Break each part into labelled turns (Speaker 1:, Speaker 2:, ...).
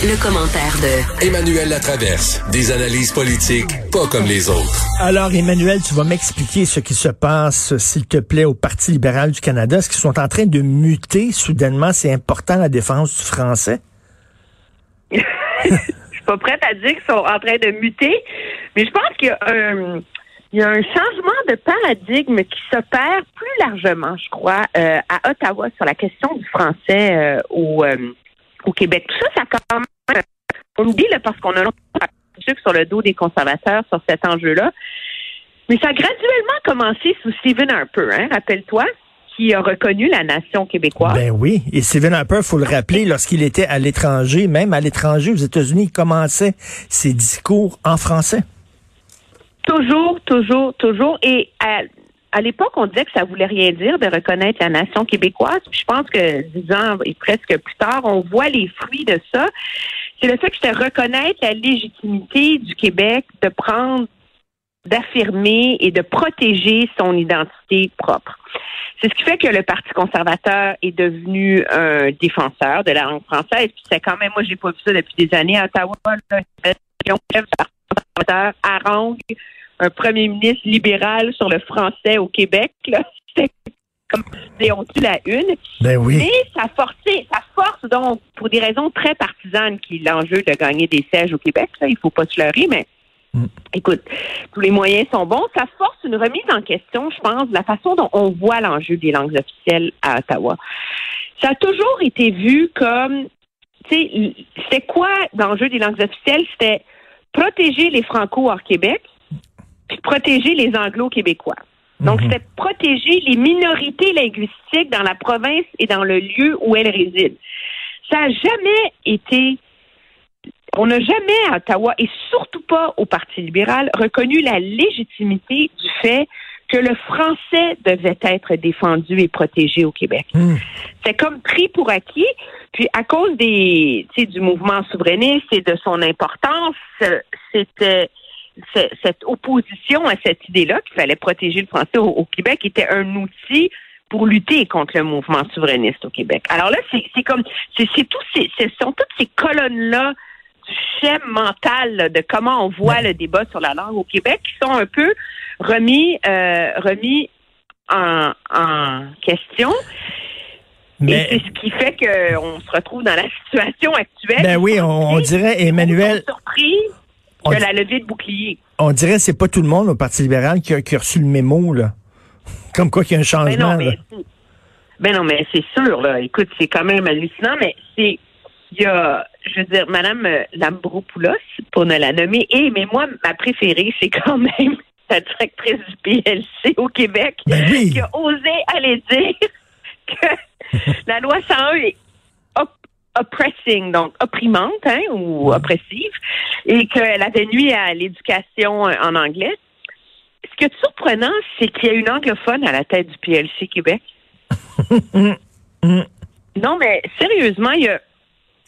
Speaker 1: Le commentaire de
Speaker 2: Emmanuel Latraverse. Des analyses politiques pas comme les autres.
Speaker 3: Alors, Emmanuel, tu vas m'expliquer ce qui se passe, s'il te plaît, au Parti libéral du Canada. Est-ce qu'ils sont en train de muter soudainement? C'est important, la défense du français?
Speaker 4: je suis pas prête à dire qu'ils sont en train de muter, mais je pense qu'il y a un, il y a un changement de paradigme qui s'opère plus largement, je crois, euh, à Ottawa sur la question du français euh, au, euh, au Québec. Tout ça, ça même, on oublie là, parce qu'on a longtemps sur le dos des conservateurs sur cet enjeu-là. Mais ça a graduellement commencé sous Stephen Harper, hein, rappelle-toi, qui a reconnu la nation québécoise.
Speaker 3: Ben oui, et Stephen Harper, faut le rappeler, lorsqu'il était à l'étranger, même à l'étranger aux États-Unis, il commençait ses discours en français.
Speaker 4: Toujours, toujours, toujours. Et à, à l'époque, on disait que ça voulait rien dire de reconnaître la nation québécoise. Puis je pense que dix ans et presque plus tard, on voit les fruits de ça. C'est le fait que c'était reconnaître la légitimité du Québec de prendre, d'affirmer et de protéger son identité propre. C'est ce qui fait que le Parti conservateur est devenu un défenseur de la langue française. Puis c'est quand même, moi, j'ai pas vu ça depuis des années à Ottawa. Là, conservateur harangue un premier ministre libéral sur le français au Québec. C'était comme on dit la une.
Speaker 3: Ben oui.
Speaker 4: Mais ça force donc, pour des raisons très partisanes, qui l'enjeu de gagner des sièges au Québec. Là, il faut pas se leurrer, mais mm. écoute, tous les moyens sont bons. Ça force une remise en question, je pense, de la façon dont on voit l'enjeu des langues officielles à Ottawa. Ça a toujours été vu comme, tu sais, c'était quoi l'enjeu des langues officielles? C'était protéger les Franco hors Québec, puis protéger les Anglo-Québécois. Donc, mhm. c'était protéger les minorités linguistiques dans la province et dans le lieu où elles résident. Ça n'a jamais été, on n'a jamais à Ottawa, et surtout pas au Parti libéral, reconnu la légitimité du fait que le français devait être défendu et protégé au Québec. Mhm. C'est comme pris pour acquis. Puis à cause des, du mouvement souverainiste et de son importance, c'était cette opposition à cette idée-là qu'il fallait protéger le français au, Québec était un outil pour lutter contre le mouvement souverainiste au Québec. Alors là, c'est comme, c'est tout, ce sont toutes ces colonnes-là du schéma mental de comment on voit le débat sur la langue au Québec qui sont un peu remis, euh, remis en, question. Mais... Et c'est ce qui fait qu'on se retrouve dans la situation actuelle.
Speaker 3: Ben oui, on, dirait, Emmanuel.
Speaker 4: Surpris on la levée de bouclier.
Speaker 3: On dirait que c'est pas tout le monde au Parti libéral qui a, reçu le mémo, là. Comme quoi qu'il y a un changement.
Speaker 4: Ben non, mais, ben non, mais c'est sûr, là. Écoute, c'est quand même hallucinant, mais c'est. Il y a, je veux dire, Mme euh, Lambropoulos, pour ne la nommer, et, mais moi, ma préférée, c'est quand même la directrice du PLC au Québec,
Speaker 3: ben
Speaker 4: qui a osé aller dire que la loi 101 est oppressing, donc opprimante hein, ou oppressive, et qu'elle avait nuit à l'éducation euh, en anglais. Ce qui est surprenant, c'est qu'il y a une anglophone à la tête du PLC Québec. non, mais sérieusement, il y a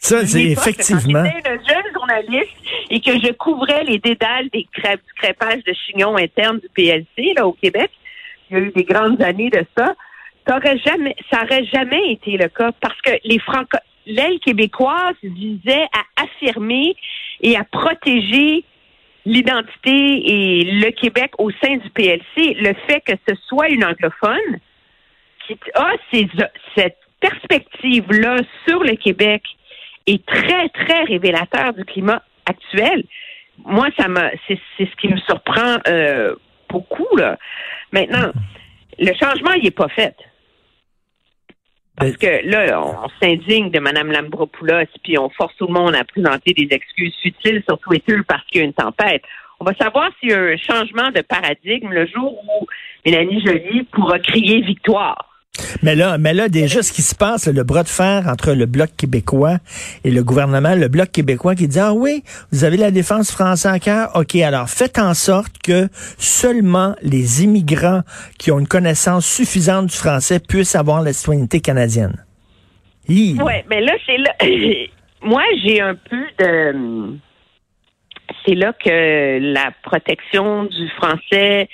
Speaker 3: ça, c'est effectivement.
Speaker 4: J'étais une jeune journaliste et que je couvrais les dédales des crêpes, du crêpage de chignon interne du PLC là au Québec. Il y a eu des grandes années de ça. Ça aurait jamais, ça aurait jamais été le cas parce que les franco l'aile québécoise visait à affirmer et à protéger l'identité et le Québec au sein du PLC. Le fait que ce soit une anglophone qui a cette perspective-là sur le Québec est très, très révélateur du climat actuel. Moi, ça m'a, c'est, ce qui me surprend euh, beaucoup. Là. Maintenant, le changement, il n'est pas fait. Parce que là, on, s'indigne de Mme Lambropoulos, puis on force tout le monde à présenter des excuses futiles sur Twitter parce qu'il y a une tempête. On va savoir s'il y a un changement de paradigme le jour où Mélanie Joly pourra crier victoire.
Speaker 3: Mais là, mais là, déjà, ce qui se passe, le bras de fer entre le Bloc québécois et le gouvernement, le Bloc québécois qui dit, ah oui, vous avez la défense française à cœur, ok, alors faites en sorte que seulement les immigrants qui ont une connaissance suffisante du français puissent avoir la citoyenneté canadienne.
Speaker 4: Oui, mais là, c'est là, moi, j'ai un peu de, c'est là que la protection du français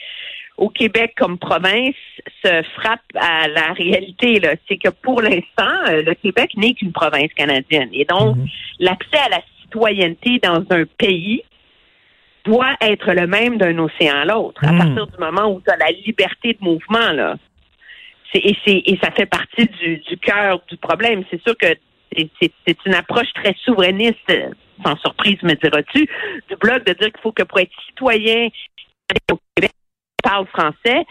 Speaker 4: au Québec comme province se frappe à la réalité. C'est que pour l'instant, euh, le Québec n'est qu'une province canadienne. Et donc, mhm. l'accès à la citoyenneté dans un pays doit être le même d'un océan à l'autre. À mhm. partir du moment où tu as la liberté de mouvement, là. Et, et ça fait partie du, du cœur du problème. C'est sûr que c'est une approche très souverainiste, sans surprise, me diras-tu, du bloc de dire qu'il faut que pour être citoyen au Québec, parle français,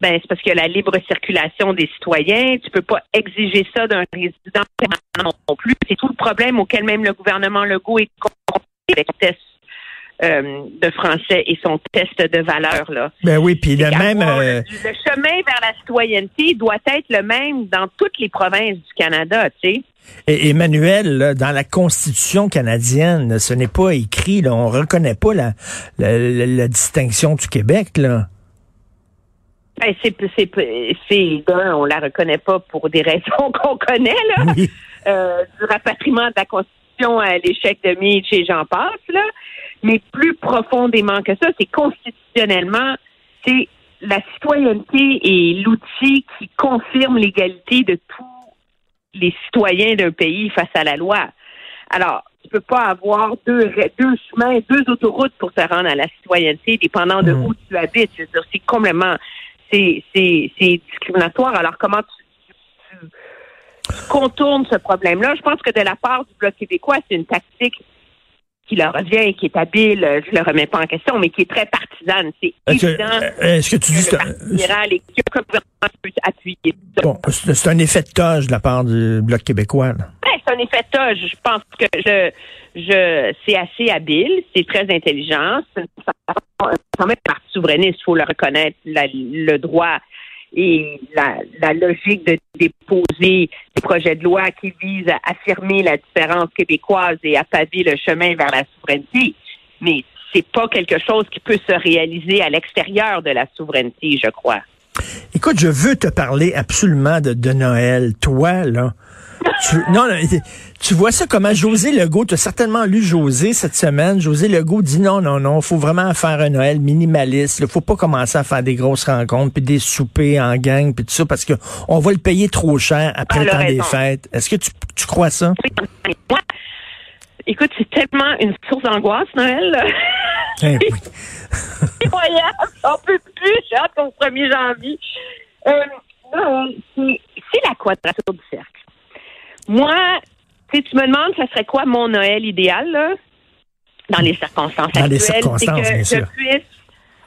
Speaker 4: ben c'est parce que la libre circulation des citoyens. Tu peux pas exiger ça d'un résident permanent non plus. C'est tout le problème auquel même le gouvernement Legault est confronté avec le test euh, de français et son test de valeur là.
Speaker 3: Ben oui, puis le même
Speaker 4: euh, le chemin vers la citoyenneté doit être le même dans toutes les provinces du Canada, tu sais.
Speaker 3: Et Emmanuel, dans la Constitution canadienne, ce n'est pas écrit, là, on reconnaît pas la, la distinction du Québec, là.
Speaker 4: Ben, c'est, c'est, c'est, on la reconnaît pas pour des raisons qu'on connaît, là. Euh, du rapatriement de la Constitution à l'échec de Mitch et j'en passe, là. Mais plus profondément que ça, c'est constitutionnellement, c'est la citoyenneté et l'outil qui confirme l'égalité de tous les citoyens d'un pays face à la loi. Alors, tu peux pas avoir deux, deux chemins, deux autoroutes pour te rendre à la citoyenneté, dépendant de mmh. où tu habites. C'est complètement c'est discriminatoire. Alors, comment tu, contournes ce problème-là? Je pense que de la part du Bloc québécois, c'est une tactique qui leur revient, qui est habile, je ne le remets pas en question, mais qui est très partisane. C'est évident.
Speaker 3: Est-ce que tu dis Bon, c'est un effet de toge de la part du Bloc québécois.
Speaker 4: C'est un effet toge. Je pense que je, je, c'est assez habile, c'est très intelligent. C'est quand même parti souverainiste, il faut le reconnaître, le droit et la, logique de déposer des projets de loi qui visent à affirmer la différence québécoise et à paver le chemin vers la souveraineté. Mais c'est pas quelque chose qui peut se réaliser à l'extérieur de la souveraineté, je crois.
Speaker 3: Écoute, je veux te parler absolument de Noël. Toi, là, tu, non, tu vois ça comment José Legault, tu as certainement lu José cette semaine. José Legault dit non, non, non, faut vraiment faire un Noël minimaliste. Il faut pas commencer à faire des grosses rencontres, puis des soupers en gang, puis tout ça, parce que on va le payer trop cher après le temps des fêtes. Est-ce que tu, tu crois ça?
Speaker 4: Écoute, c'est tellement une source d'angoisse, Noël. Eh incroyable. On peut plus, j'ai hâte qu'au 1er janvier. Euh, non, c'est la quadrature du cercle. Moi, tu me demandes, ça serait quoi mon Noël idéal, là, dans les circonstances
Speaker 3: dans
Speaker 4: actuelles?
Speaker 3: c'est
Speaker 4: que je puisse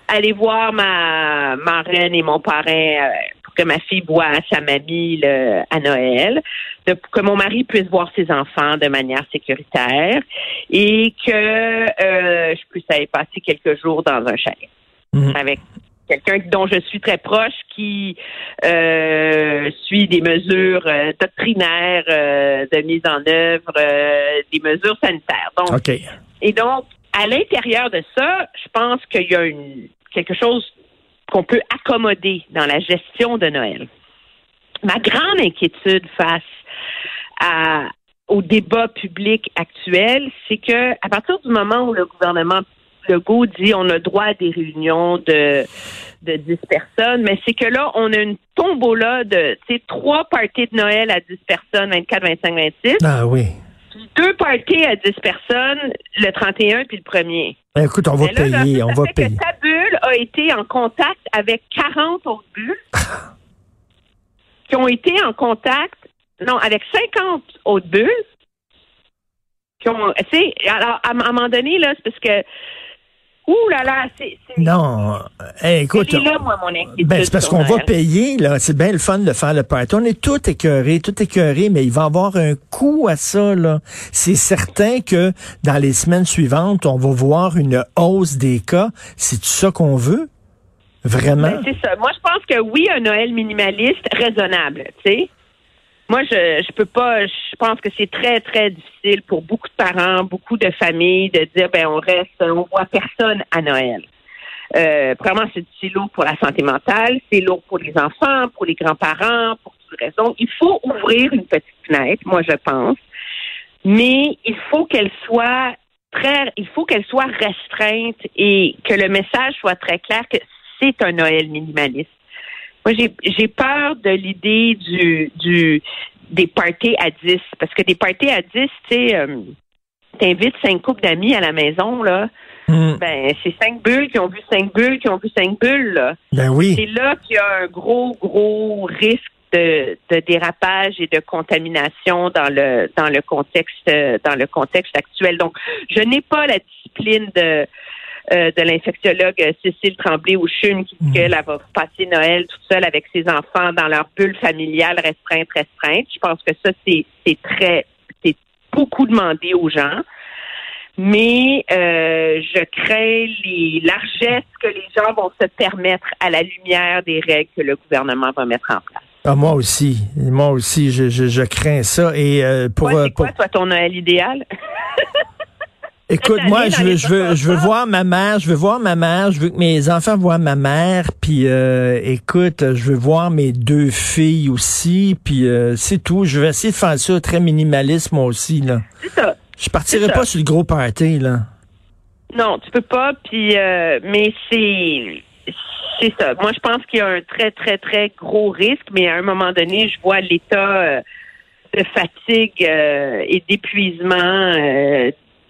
Speaker 4: aller voir ma marraine et mon parrain euh, pour que ma fille voit sa mamie à Noël, de, que mon mari puisse voir ses enfants de manière sécuritaire et que euh, je puisse aller passer quelques jours dans un chalet mhm. avec quelqu'un dont je suis très proche qui euh, suit des mesures euh, doctrinaires euh, de mise en œuvre des mesures sanitaires. Donc, Et donc, à l'intérieur de ça, je pense qu'il y a une, quelque chose qu'on peut accommoder dans la gestion de Noël. Ma grande inquiétude face à, au débat public actuel, c'est que à partir du moment où le gouvernement Legault dit on a droit à des réunions de de 10 personnes, mais c'est que là, on a une tombola de, trois parties de Noël à 10 personnes, 24, 25, 26.
Speaker 3: Ah oui.
Speaker 4: deux parties à 10 personnes, le 31 puis le 1er.
Speaker 3: Ben, écoute, on va payer, on va payer. Que
Speaker 4: ta bulle a été en contact avec 40 autres bulles qui ont été en contact, non, avec 50 autres bulles qui ont, tu sais, alors, à, à un moment donné, là, c'est parce que Ouh là là, c'est.
Speaker 3: Non, écoute.
Speaker 4: là, moi, mon
Speaker 3: ben, c'est parce qu'on va payer, là. C'est bien le fun de faire le party. On est tout écœuré, tout écœuré, mais il va y avoir un coût à ça, là. C'est certain que dans les semaines suivantes, on va voir une hausse des cas. C'est ça qu'on veut? Vraiment? Ben,
Speaker 4: c'est ça. Moi, je pense que oui, un Noël minimaliste raisonnable, tu sais. Moi, je je peux pas. Je pense que c'est très très difficile pour beaucoup de parents, beaucoup de familles de dire ben on reste, on voit personne à Noël. Euh, vraiment, c'est lourd pour la santé mentale, c'est lourd pour les enfants, pour les grands-parents, pour toutes les raisons. Il faut ouvrir une petite fenêtre, moi je pense, mais il faut qu'elle soit très, il faut qu'elle soit restreinte et que le message soit très clair que c'est un Noël minimaliste Moi, j'ai peur de l'idée du, du des parties à 10. Parce que des parties à 10, tu sais, euh, t'invites cinq couples d'amis à la maison, là. Hmm. Ben, c'est cinq bulles qui ont vu cinq bulles qui ont vu cinq bulles, là.
Speaker 3: Ben oui.
Speaker 4: C'est là qu'il y a un gros, gros risque de, de, dérapage et de contamination dans le dans le contexte dans le contexte actuel. Donc, je n'ai pas la discipline de euh, de l'infectiologue Cécile Tremblay au CHUM qui dit hmm. qu'elle va passer Noël toute seule avec ses enfants dans leur bulle familiale restreinte, restreinte. Je pense que ça, c'est, c'est très, c'est beaucoup demandé aux gens. Mais euh, je crains les largesses que les gens vont se permettre à la lumière des règles que le gouvernement va mettre en place.
Speaker 3: Ah, moi aussi, moi aussi, je, je, crains ça. Et euh, pour,
Speaker 4: c'est quoi, toi, ton Noël idéal?
Speaker 3: Écoute, moi, je veux, je veux, je veux voir ma mère, je veux voir ma mère, je veux que mes enfants voient ma mère, puis euh, écoute, je veux voir mes deux filles aussi, puis euh, c'est tout. Je vais essayer de faire ça très minimaliste moi aussi là.
Speaker 4: C'est ça.
Speaker 3: Je partirai pas sur le gros party là.
Speaker 4: Non, tu peux pas. Puis, euh, mais c'est c'est ça. Moi, je pense qu'il y a un très très très gros risque, mais à un moment donné, je vois l'état de fatigue et d'épuisement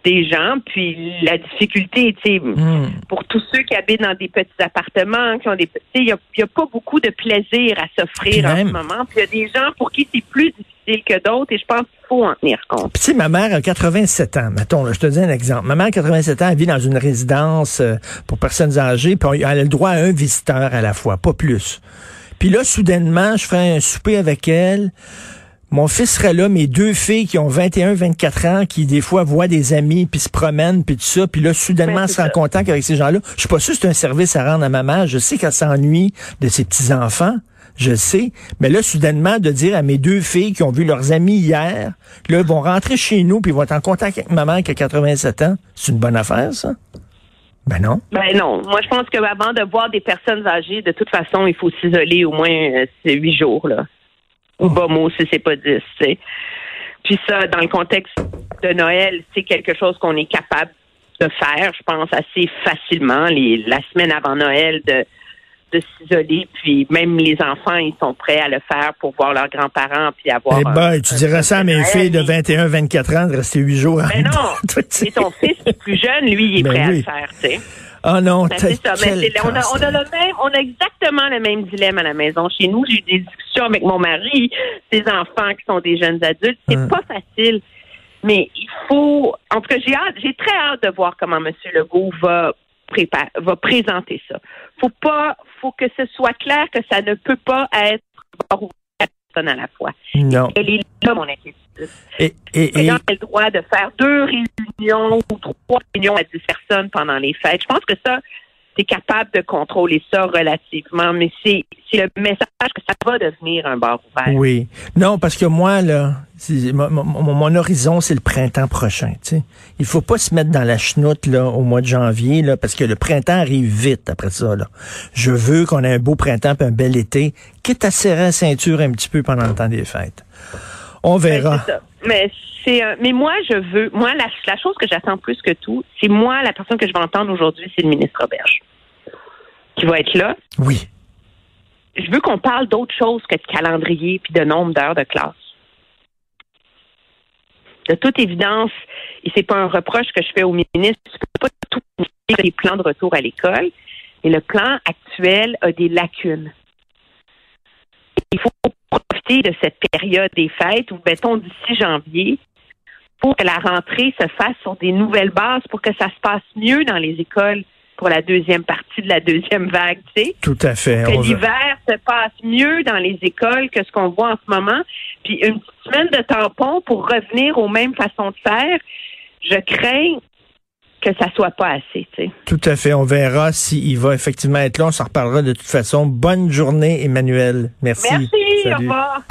Speaker 4: des gens. Puis la difficulté, tu sais, hmm. pour tous ceux qui habitent dans des petits appartements, qui ont des, il y a, y a, pas beaucoup de plaisir à s'offrir en ce moment. Puis il y a des gens pour qui c'est plus difficile que d'autres, et je pense qu'il faut en tenir compte.
Speaker 3: Puis tu sais, ma mère a 87 ans. Mettons, là, je te dis un exemple. Ma mère a 87 ans, elle vit dans une résidence euh, pour personnes âgées, puis elle a le droit à un visiteur à la fois, pas plus. Puis là, soudainement, je ferai un souper avec elle. Mon fils serait là, mes deux filles qui ont 21, 24 ans, qui des fois voient des amis, puis se promènent, puis tout ça, puis là, soudainement, se rend contact avec ces gens-là. Je suis pas sûr que c'est un service à rendre à ma mère. Je sais qu'elle s'ennuie de ses petits-enfants. Je sais. Mais là, soudainement, de dire à mes deux filles qui ont vu leurs amis hier, là, vont rentrer chez nous, puis vont être en contact avec ma mère qui a 87 ans, c'est une bonne affaire, ça? Ben non.
Speaker 4: Ben non. Moi, je pense qu'avant de voir des personnes âgées, de toute façon, il faut s'isoler au moins euh, huit jours, là ou bas mot si c'est pas 10, tu sais. Puis ça, dans le contexte de Noël, c'est quelque chose qu'on est capable de faire, je pense, assez facilement, les, la semaine avant Noël, de, de s'isoler. Puis même les enfants, ils sont prêts à le faire pour voir leurs grands-parents puis avoir.
Speaker 3: Eh ben, tu dirais ça à mes filles de 21, 24 ans de rester 8 jours.
Speaker 4: Mais ben non. Et ton fils plus jeune, lui, il est ben prêt à le faire, tu sais.
Speaker 3: Ah non,
Speaker 4: ben, c'est ça. Mais on, a, on, a le même, on a exactement le même dilemme à la maison. Chez nous, j'ai eu des discussions avec mon mari, ses enfants qui sont des jeunes adultes. C'est pas facile. Mais il faut, en tout cas, j'ai hâte, j'ai très hâte de voir comment M. Legault va préparer, va présenter ça. Faut pas, faut que ce soit clair que ça ne peut pas être personne à la fois.
Speaker 3: Non.
Speaker 4: Elle est là, mon inquiétude.
Speaker 3: Et, et, et...
Speaker 4: a le droit de faire deux réunions ou trois réunions à dix personnes pendant les fêtes. Je pense que ça, c'est capable de contrôler ça relativement, mais c'est le message que ça va devenir un bar ouvert.
Speaker 3: Oui. Non, parce que moi, là, mon, mon, horizon, c'est le printemps prochain. Tu sais. Il faut pas se mettre dans la chenoute là, au mois de janvier, là, parce que le printemps arrive vite après ça. Là. Je veux qu'on ait un beau printemps et un bel été, quitte à serrer la ceinture un petit peu pendant le temps des fêtes. On ben, verra.
Speaker 4: Mais c'est, euh, mais moi, je veux, moi, la, la chose que j'attends plus que tout, c'est moi, la personne que je vais entendre aujourd'hui, c'est le ministre Roberge, qui va être là.
Speaker 3: Oui.
Speaker 4: Je veux qu'on parle d'autre chose que de calendrier puis de nombre d'heures de classe. De toute évidence, et c'est pas un reproche que je fais au ministre, je peux pas tout les plans de retour à l'école, mais le plan actuel a des lacunes. Il faut profiter de cette période des fêtes, ou mettons d'ici janvier, pour que la rentrée se fasse sur des nouvelles bases, pour que ça se passe mieux dans les écoles pour la deuxième partie de la deuxième vague, tu sais.
Speaker 3: Tout à fait.
Speaker 4: Que l'hiver se passe mieux dans les écoles que ce qu'on voit en ce moment. Puis une petite semaine de tampon pour revenir aux mêmes façons de faire, je crains que ça soit pas assez. Tu sais.
Speaker 3: Tout à fait. On verra s'il va effectivement être là. On s'en reparlera de toute façon. Bonne journée, Emmanuel. Merci.
Speaker 4: Merci. Au revoir.